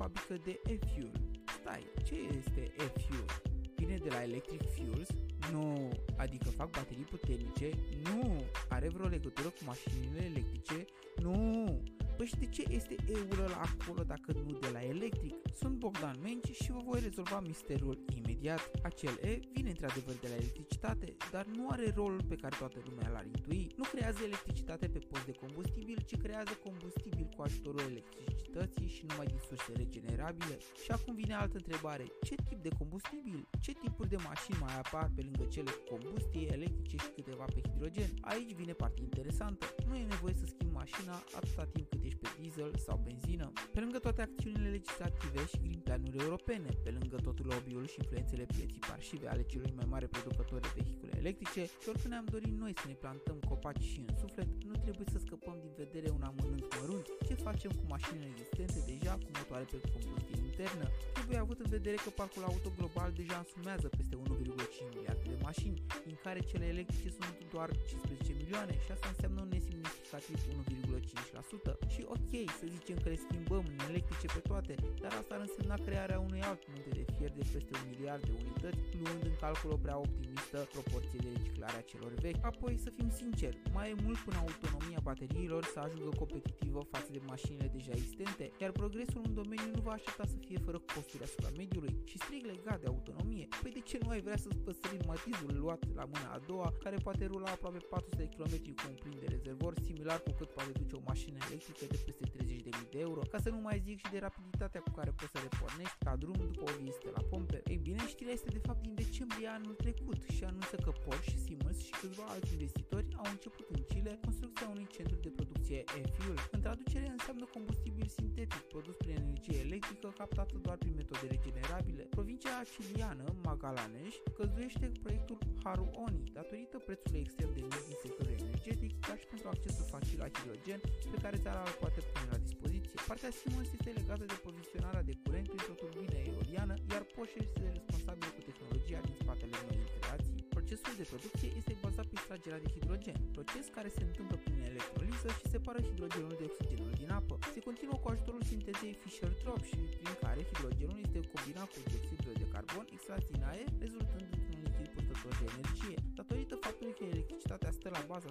fabrică de e-fuel. Stai, ce este e-fuel? Vine de la Electric Fuels? Nu, adică fac baterii puternice? Nu, are vreo legătură cu mașinile electrice? Nu, Păi și de ce este eul ăla acolo dacă nu de la electric? Sunt Bogdan Menci și vă voi rezolva misterul imediat. Acel E vine într-adevăr de la electricitate, dar nu are rolul pe care toată lumea l-ar intui. Nu creează electricitate pe post de combustibil, ci creează combustibil cu ajutorul electricității și numai din surse regenerabile. Și acum vine altă întrebare. Ce tip de combustibil? Ce tipuri de mașini mai apar pe lângă cele cu combustie electrice și câteva pe hidrogen? Aici vine partea interesantă. Nu e nevoie să schimbi mașina atâta timp cât ești pe diesel sau benzină. Pe lângă toate acțiunile legislative și green planuri europene, pe lângă tot lobby-ul și influențele pieții parșive ale celui mai mare producător de vehicule electrice, și oricând ne-am dorit noi să ne plantăm copaci și în suflet, nu trebuie să scăpăm din vedere un amănunt mărunt. Ce facem cu mașinile existente deja cu motoare pe combustie internă? Trebuie avut în vedere că parcul auto global deja însumează peste 1,5 miliarde de mașini, din care cele electrice sunt doar 15 milioane și asta înseamnă un nesemnificativ 1,5%. Și ok, să zicem că le schimbăm în electrice pe toate, dar asta ar însemna crearea unui alt munte de fier de peste un miliard de unități, luând în calcul o prea optimistă proporție de reciclare a celor vechi. Apoi, să fim sinceri, mai e mult până autonomia bateriilor să ajungă competitivă față de mașinile deja existente, iar progresul în domeniu nu va aștepta să fie fără costuri asupra mediului și strict legat de autonomie. Păi de ce nu ai vrea să-ți păstrezi matizul luat la mâna a doua, care poate rula aproape 400 km cu un plin de rezervor, similar cu cât poate duce o mașină electrică de peste 30.000 de euro, ca să nu mai zic și de rapiditatea cu care poți să repornești ca drum după o vizită la pompe. Ei bine, știrea este de fapt din decembrie anul trecut și anunță că Porsche, Siemens și câțiva alți investitori au început în Chile construcția unui centru de producție e-fuel. În traducere înseamnă combustibil sintetic produs prin energie electrică captată doar prin metode regenerabile. Provincia chiliană, Magallanes, căzuiește proiectul Haru Oni datorită prețului extrem de mic din sectorul energetic, dar și pentru accesul facil la hidrogen pe care țara îl poate pune la dispoziție. Partea Siemens este legată de poziționarea de curent printr-o turbină eoliană, iar Porsche este responsabil cu tehnologia din spatele noii creații. Procesul de producție este bazat pe extragerea de hidrogen, proces care se întâmplă prin electroliză și separă hidrogenul de oxigenul din apă. Se continuă cu ajutorul sintezei Fischer-Tropsch, prin care hidrogenul este combinat cu dioxidul de carbon extras din aer, rezultând într-un lichid purtător de energie. Datorită faptului că electricitatea stă la baza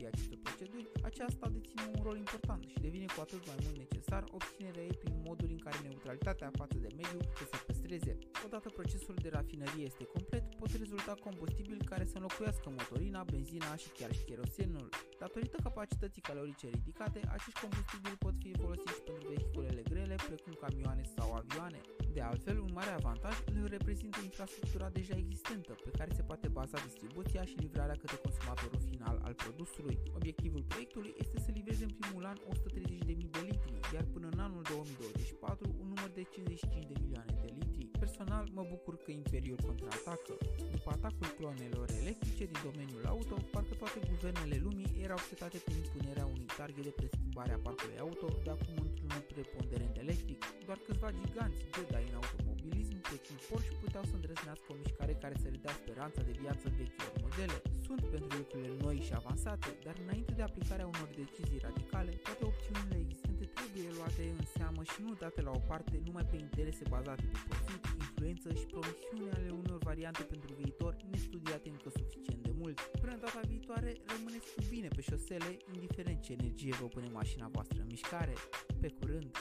susținerii acestor proceduri, aceasta deține un rol important și devine cu atât mai mult necesar obținerea ei prin moduri în care neutralitatea față de mediu să se păstreze. Odată procesul de rafinărie este complet, pot rezulta combustibili care să înlocuiască motorina, benzina și chiar și kerosenul. Datorită capacității calorice ridicate, acești combustibili pot fi folosiți și pentru vehiculele grele, precum camioane sau avioane. De altfel, un mare avantaj îl reprezintă infrastructura deja existentă, pe care se poate baza distribuția și livrarea către consumatorul final al produsului. Obiectivul proiectului este să livreze în primul an 130.000 de litri, iar până în anul 2024 un număr de 55 de milioane de litri. Personal, mă bucur că Imperiul contraatacă. După atacul clonelor electrice din domeniul auto, parcă toate guvernele lumii erau setate prin impunerea unui target de preschimbare a parcului auto, de acum într-unul preponderent electric. Doar câțiva giganți Jedi în automobilism, precum Porsche, puteau să îndrăznească o mișcare care să redea speranța de viață vechilor modele. Sunt pentru lucrurile noi și avansate, dar înainte de aplicarea unor decizii radicale, toate opțiunile existente trebuie luate în seamă și nu date la o parte numai pe interese bazate pe profit, influență și promisiune ale unor variante pentru viitor nestudiate încă suficient de mult. Până în data viitoare, rămâneți cu bine pe șosele, indiferent ce energie vă pune mașina voastră în mișcare. Pe curând!